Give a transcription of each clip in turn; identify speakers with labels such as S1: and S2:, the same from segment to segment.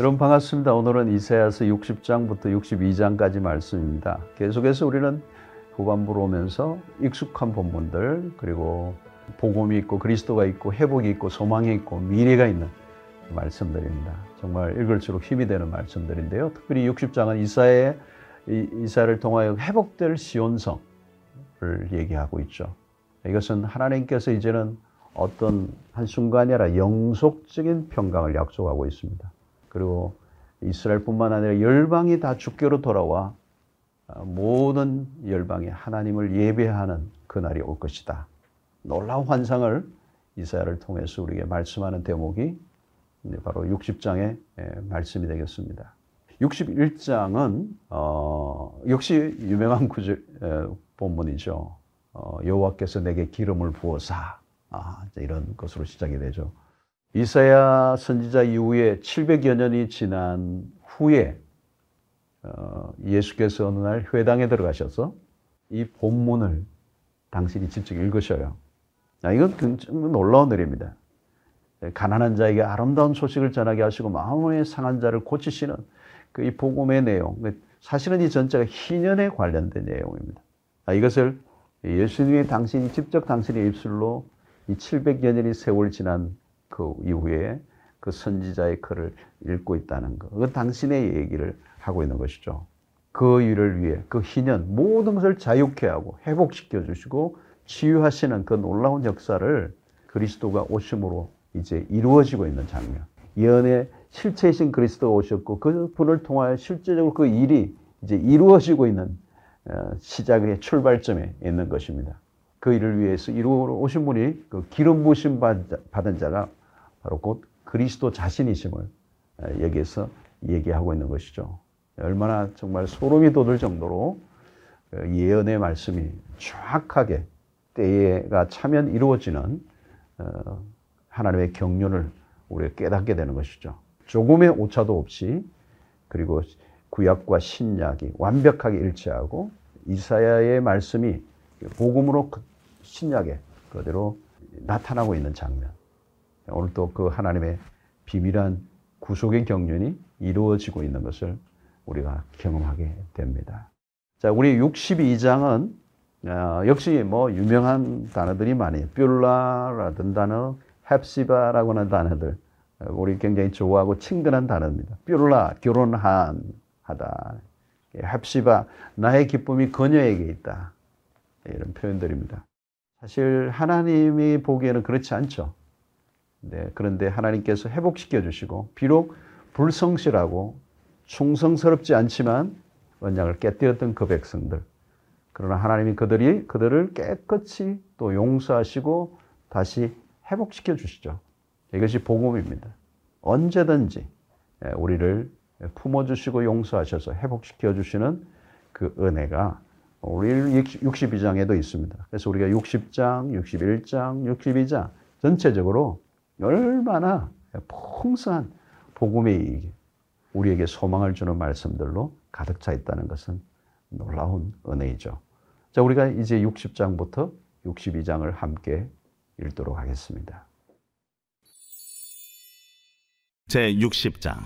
S1: 여러분 반갑습니다. 오늘은 이사야서 60장부터 62장까지 말씀입니다. 계속해서 우리는 후반부로 오면서 익숙한 본문들 그리고 복음이 있고 그리스도가 있고 회복이 있고 소망이 있고 미래가 있는 말씀들입니다. 정말 읽을수록 힘이 되는 말씀들인데요. 특별히 60장은 이사의 이사를 통하여 회복될 시온성을 얘기하고 있죠. 이것은 하나님께서 이제는 어떤 한 순간이 아니라 영속적인 평강을 약속하고 있습니다. 그리고 이스라엘뿐만 아니라 열방이 다 주께로 돌아와 모든 열방이 하나님을 예배하는 그날이 올 것이다. 놀라운 환상을 이사야를 통해서 우리에게 말씀하는 대목이 바로 60장의 말씀이 되겠습니다. 61장은 어, 역시 유명한 구절 본문이죠. 어, 여호와께서 내게 기름을 부어사 아, 이런 것으로 시작이 되죠. 이사야 선지자 이후에 700여 년이 지난 후에 어, 예수께서 어느 날 회당에 들어가셔서 이 본문을 당신이 직접 읽으셔요. 아, 이건 굉장히 놀라운 일입니다. 가난한 자에게 아름다운 소식을 전하게 하시고 마음의 상한 자를 고치시는 그 이 복음의 내용. 사실은 이 전체가 희년에 관련된 내용입니다. 아, 이것을 예수님이 당신이 직접 당신의 입술로 이 700여 년이 세월 지난 그 이후에 그 선지자의 글을 읽고 있다는 것. 그 당신의 얘기를 하고 있는 것이죠. 그 일을 위해 그 희년 모든 것을 자유케 하고 회복시켜 주시고 치유하시는 그 놀라운 역사를 그리스도가 오심으로 이제 이루어지고 있는 장면. 예언의 실체이신 그리스도가 오셨고 그 분을 통하여 실제적으로 그 일이 이제 이루어지고 있는 어, 시작의 출발점에 있는 것입니다. 그 일을 위해서 이루어 오신 분이 그 기름 부심 받은 자가 바로 곧 그리스도 자신이심을 여기에서 얘기하고 있는 것이죠. 얼마나 정말 소름이 돋을 정도로 그 예언의 말씀이 정확하게 때가 차면 이루어지는 어, 하나님의 경륜을 우리가 깨닫게 되는 것이죠. 조금의 오차도 없이 그리고 구약과 신약이 완벽하게 일치하고 이사야의 말씀이 복음으로 그 신약에 그대로 나타나고 있는 장면. 오늘 또 그 하나님의 비밀한 구속의 경륜이 이루어지고 있는 것을 우리가 경험하게 됩니다. 자, 우리 62장은 어, 역시 뭐 유명한 단어들이 많아요. 뾰라라든 단어, 헵시바라고 하는 단어들. 우리 굉장히 좋아하고 친근한 단어입니다. 뾰라, 결혼한, 하다. 헵시바, 나의 기쁨이 그녀에게 있다. 이런 표현들입니다. 사실 하나님이 보기에는 그렇지 않죠. 네, 그런데 하나님께서 회복시켜 주시고 비록 불성실하고 충성스럽지 않지만 언약을 깨뜨렸던 그 백성들. 그러나 하나님이 그들이 그들을 깨끗이 또 용서하시고 다시 회복시켜 주시죠. 이것이 복음입니다. 언제든지 우리를 품어 주시고 용서하셔서 회복시켜 주시는 그 은혜가 우리 62장에도 있습니다. 그래서 우리가 60장, 61장, 62장 전체적으로 얼마나 풍성한 복음의 우리에게 소망을 주는 말씀들로 가득 차 있다는 것은 놀라운 은혜이죠. 자, 우리가 이제 60장부터 62장을 함께 읽도록 하겠습니다.
S2: 제 60장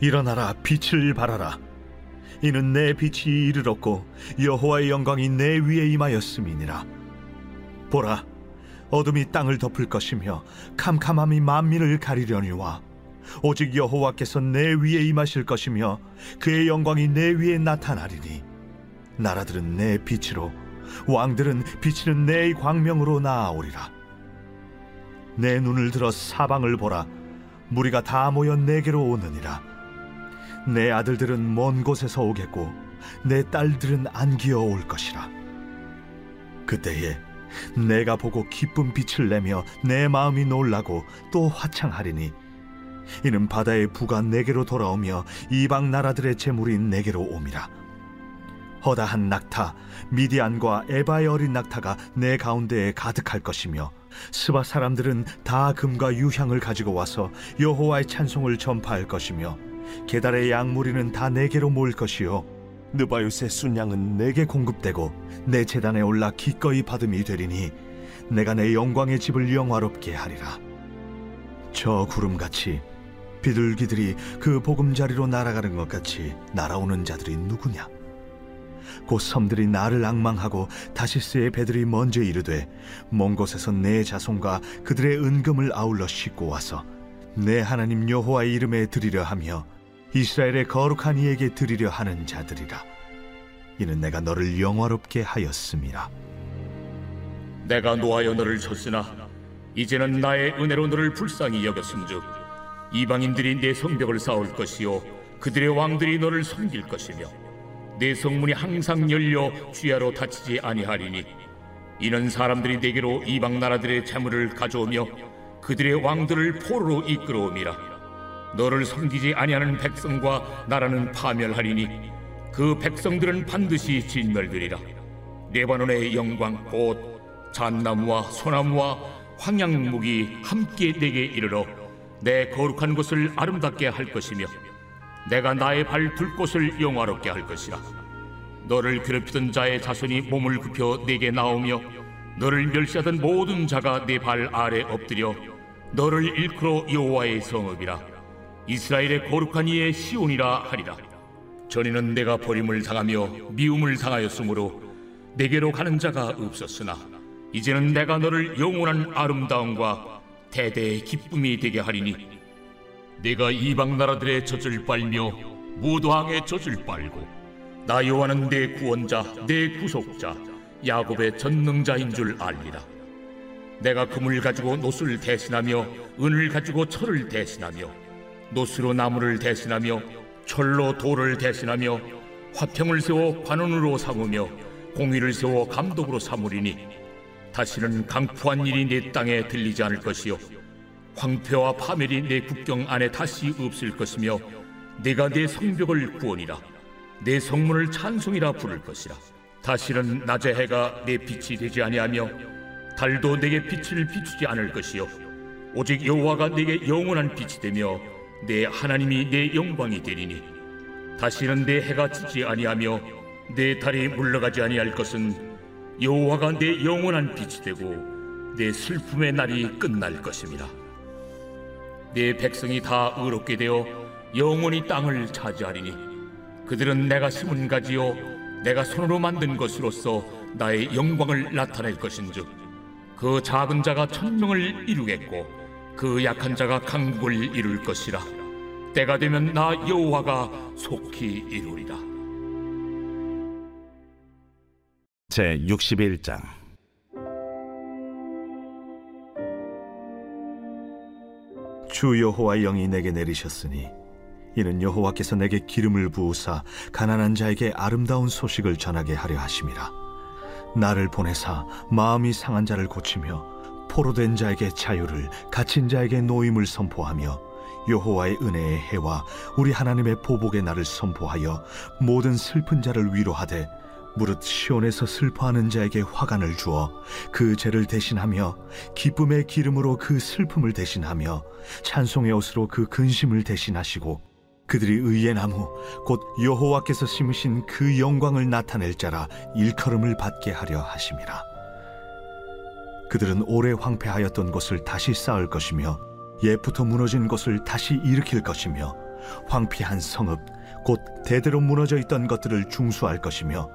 S2: 일어나라 빛을 발하라 이는 내 빛이 이르렀고 여호와의 영광이 내 위에 임하였음이니라. 보라 어둠이 땅을 덮을 것이며 캄캄함이 만민을 가리려니와 오직 여호와께서 내 위에 임하실 것이며 그의 영광이 내 위에 나타나리니 나라들은 내 빛으로 왕들은 비치는 내 광명으로 나아오리라. 내 눈을 들어 사방을 보라. 무리가 다 모여 내게로 오느니라 내 아들들은 먼 곳에서 오겠고 내 딸들은 안기어 올 것이라. 그때에 내가 보고 기쁜 빛을 내며 내 마음이 놀라고 또 화창하리니 이는 바다의 부가 내게로 돌아오며 이방 나라들의 재물이 내게로 옴이라. 허다한 낙타 미디안과 에바의 어린 낙타가 내 가운데에 가득할 것이며 스바 사람들은 다 금과 유향을 가지고 와서 여호와의 찬송을 전파할 것이며 게달의 양무리는 다 내게로 모일 것이요. 느바요스의 순양은 내게 공급되고 내 재단에 올라 기꺼이 받음이 되리니 내가 내 영광의 집을 영화롭게 하리라. 저 구름같이 비둘기들이 그 보금자리로 날아가는 것 같이 날아오는 자들이 누구냐? 곧 섬들이 나를 악망하고 다시스의 배들이 먼저 이르되 먼 곳에서 내 자손과 그들의 은금을 아울러 싣고 와서 내 하나님 여호와의 이름에 드리려 하며 이스라엘의 거룩한 이에게 드리려 하는 자들이라. 이는 내가 너를 영화롭게 하였음이라.
S3: 내가 노하여 너를 쳤으나 이제는 나의 은혜로 너를 불쌍히 여겼음즉 이방인들이 내 성벽을 쌓을 것이요 그들의 왕들이 너를 섬길 것이며 내 성문이 항상 열려 주야로 닫히지 아니하리니 이는 사람들이 내게로 이방 나라들의 재물을 가져오며 그들의 왕들을 포로로 이끌어옴이라 너를 섬기지 아니하는 백성과 나라는 파멸하리니 그 백성들은 반드시 진멸되리라. 레바논의 영광 곧 잣나무와 소나무와 황양목이 함께 내게 이르러 내 거룩한 곳을 아름답게 할 것이며 내가 나의 발 둘 곳을 영화롭게 할 것이라. 너를 괴롭히던 자의 자손이 몸을 굽혀 내게 나오며 너를 멸시하던 모든 자가 내 발 아래 엎드려 너를 일컬어 여호와의 성읍이라 이스라엘의 거룩한 이의 시온이라 하리라. 전에는 내가 버림을 당하며 미움을 당하였으므로 내게로 가는 자가 없었으나 이제는 내가 너를 영원한 아름다움과 대대의 기쁨이 되게 하리니 내가 이방 나라들의 젖을 빨며 무도항의 젖을 빨고 나 여호와는 내 구원자 내 구속자 야곱의 전능자인 줄 알리라. 내가 금을 가지고 노수를 대신하며 은을 가지고 철을 대신하며 노수로 나무를 대신하며 철로 돌을 대신하며 화평을 세워 관원으로 삼으며 공의를 세워 감독으로 삼으리니 다시는 강포한 일이 내 땅에 들리지 않을 것이요. 황폐와 파멸이 내 국경 안에 다시 없을 것이며 내가 내 성벽을 구원이라 내 성문을 찬송이라 부를 것이라. 다시는 낮의 해가 내 빛이 되지 아니하며 달도 내게 빛을 비추지 않을 것이요. 오직 여호와가 내게 영원한 빛이 되며 내 하나님이 내 영광이 되리니 다시는 내 해가 지지 아니하며 내 달이 물러가지 아니할 것은 여호와가 내 영원한 빛이 되고 내 슬픔의 날이 끝날 것입니다. 내 백성이 다 의롭게 되어 영원히 땅을 차지하리니 그들은 내가 심은 가지요 내가 손으로 만든 것으로서 나의 영광을 나타낼 것인즉 그 작은 자가 천명을 이루겠고 그 약한 자가 강국을 이룰 것이라. 때가 되면 나 여호와가 속히 이루리라.
S4: 제 61장.
S2: 주 여호와의 영이 내게 내리셨으니 이는 여호와께서 내게 기름을 부으사 가난한 자에게 아름다운 소식을 전하게 하려 하심이라. 나를 보내사 마음이 상한 자를 고치며 포로된 자에게 자유를 갇힌 자에게 노임을 선포하며 여호와의 은혜의 해와 우리 하나님의 보복의 날을 선포하여 모든 슬픈 자를 위로하되 무릇 시온에서 슬퍼하는 자에게 화관을 주어 그 죄를 대신하며 기쁨의 기름으로 그 슬픔을 대신하며 찬송의 옷으로 그 근심을 대신하시고 그들이 의의 나무 곧 여호와께서 심으신 그 영광을 나타낼 자라 일컬음을 받게 하려 하심이라 그들은 오래 황폐하였던 곳을 다시 쌓을 것이며 옛부터 무너진 곳을 다시 일으킬 것이며 황폐한 성읍 곧 대대로 무너져 있던 것들을 중수할 것이며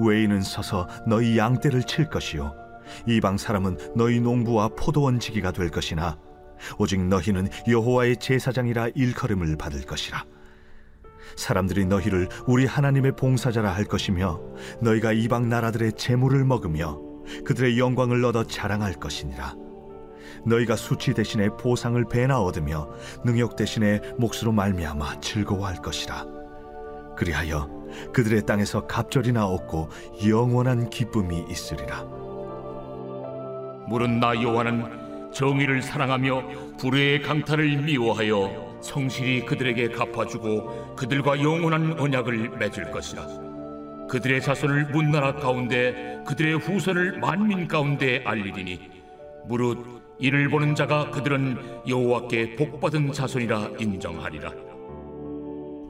S2: 외인은 서서 너희 양떼를 칠 것이요. 이방 사람은 너희 농부와 포도원 지기가 될 것이나 오직 너희는 여호와의 제사장이라 일컬음을 받을 것이라. 사람들이 너희를 우리 하나님의 봉사자라 할 것이며 너희가 이방 나라들의 재물을 먹으며 그들의 영광을 얻어 자랑할 것이니라. 너희가 수치 대신에 보상을 배나 얻으며 능욕 대신에 몫으로 말미암아 즐거워할 것이라. 그리하여 그들의 땅에서 갑절이나 얻고 영원한 기쁨이 있으리라.
S3: 물은 나 여호와는 정의를 사랑하며 불의의 강탈을 미워하여 성실히 그들에게 갚아주고 그들과 영원한 언약을 맺을 것이라 그들의 자손을 문나라 가운데 그들의 후손을 만민 가운데 알리리니 무릇 이를 보는 자가 그들은 여호와께 복받은 자손이라 인정하리라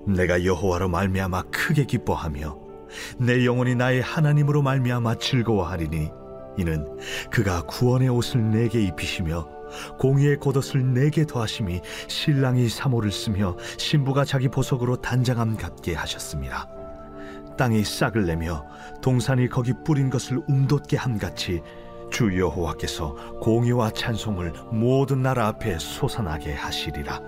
S2: 내가 여호와로 말미암아 크게 기뻐하며 내 영혼이 나의 하나님으로 말미암아 즐거워하리니 이는 그가 구원의 옷을 내게 입히시며 공의의 겉옷을 내게 더하심이 신랑이 사모를 쓰며 신부가 자기 보석으로 단장함 같게 하셨습니다. 땅이 싹을 내며 동산이 거기 뿌린 것을 움돋게 함같이 주 여호와께서 공의와 찬송을 모든 나라 앞에 솟아나게 하시리라.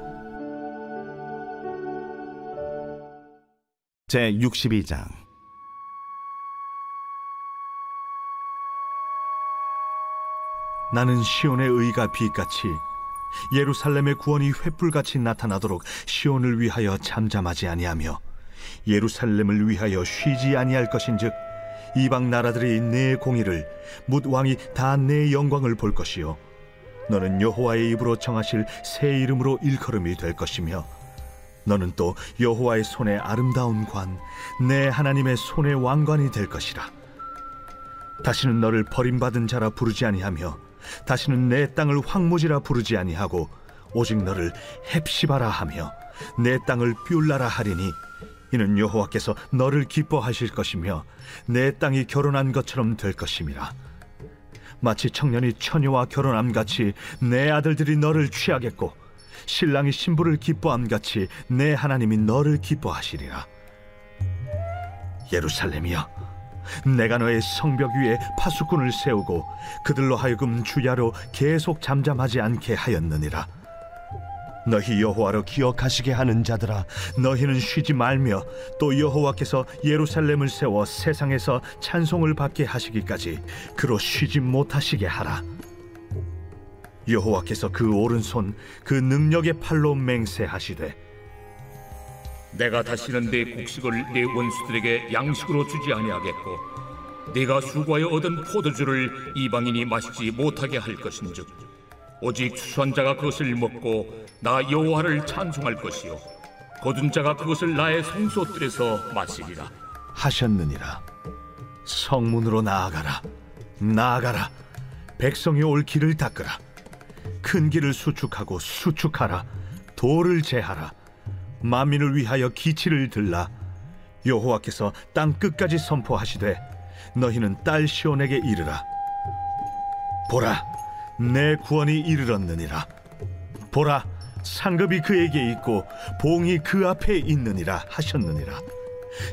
S4: 제 62장
S2: 나는 시온의 의가 빛같이 예루살렘의 구원이 횃불같이 나타나도록 시온을 위하여 잠잠하지 아니하며 예루살렘을 위하여 쉬지 아니할 것인즉 이방 나라들이 내 공의를 묻 왕이 다 내 영광을 볼 것이요. 너는 여호와의 입으로 정하실 새 이름으로 일컬음이 될 것이며 너는 또 여호와의 손에 아름다운 관 내 하나님의 손의 왕관이 될 것이라. 다시는 너를 버림받은 자라 부르지 아니하며 다시는 내 땅을 황무지라 부르지 아니하고 오직 너를 헵시바라 하며 내 땅을 뷸라라 하리니 이는 여호와께서 너를 기뻐하실 것이며 내 땅이 결혼한 것처럼 될 것임이라. 마치 청년이 처녀와 결혼함 같이 내 아들들이 너를 취하겠고 신랑이 신부를 기뻐함 같이 내 하나님이 너를 기뻐하시리라. 예루살렘이여 내가 너의 성벽 위에 파수꾼을 세우고 그들로 하여금 주야로 계속 잠잠하지 않게 하였느니라 너희 여호와로 기억하시게 하는 자들아 너희는 쉬지 말며 또 여호와께서 예루살렘을 세워 세상에서 찬송을 받게 하시기까지 그로 쉬지 못하시게 하라. 여호와께서 그 오른손 그 능력의 팔로 맹세하시되
S3: 내가 다시는 내 곡식을 내 원수들에게 양식으로 주지 아니하겠고 네가 수고하여 얻은 포도주를 이방인이 마시지 못하게 할 것인즉 오직 추수한 자가 그것을 먹고 나 여호와를 찬송할 것이요. 거둔 자가 그것을 나의 성소들에서 마시리라.
S2: 하셨느니라. 성문으로 나아가라. 나아가라. 백성이 올 길을 닦으라. 큰 길을 수축하고 수축하라. 돌을 제하라. 만민을 위하여 기치를 들라. 여호와께서 땅 끝까지 선포하시되 너희는 딸 시온에게 이르라. 보라 내 구원이 이르렀느니라. 보라 상급이 그에게 있고 봉이 그 앞에 있느니라 하셨느니라.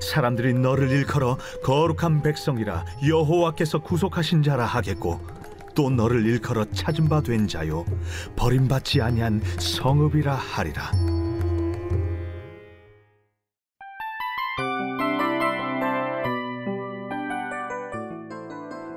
S2: 사람들이 너를 일컬어 거룩한 백성이라 여호와께서 구속하신 자라 하겠고 또 너를 일컬어 찾은 바 된 자요 버림받지 아니한 성읍이라 하리라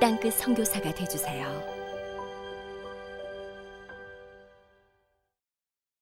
S5: 땅끝 선교사가 되주세요.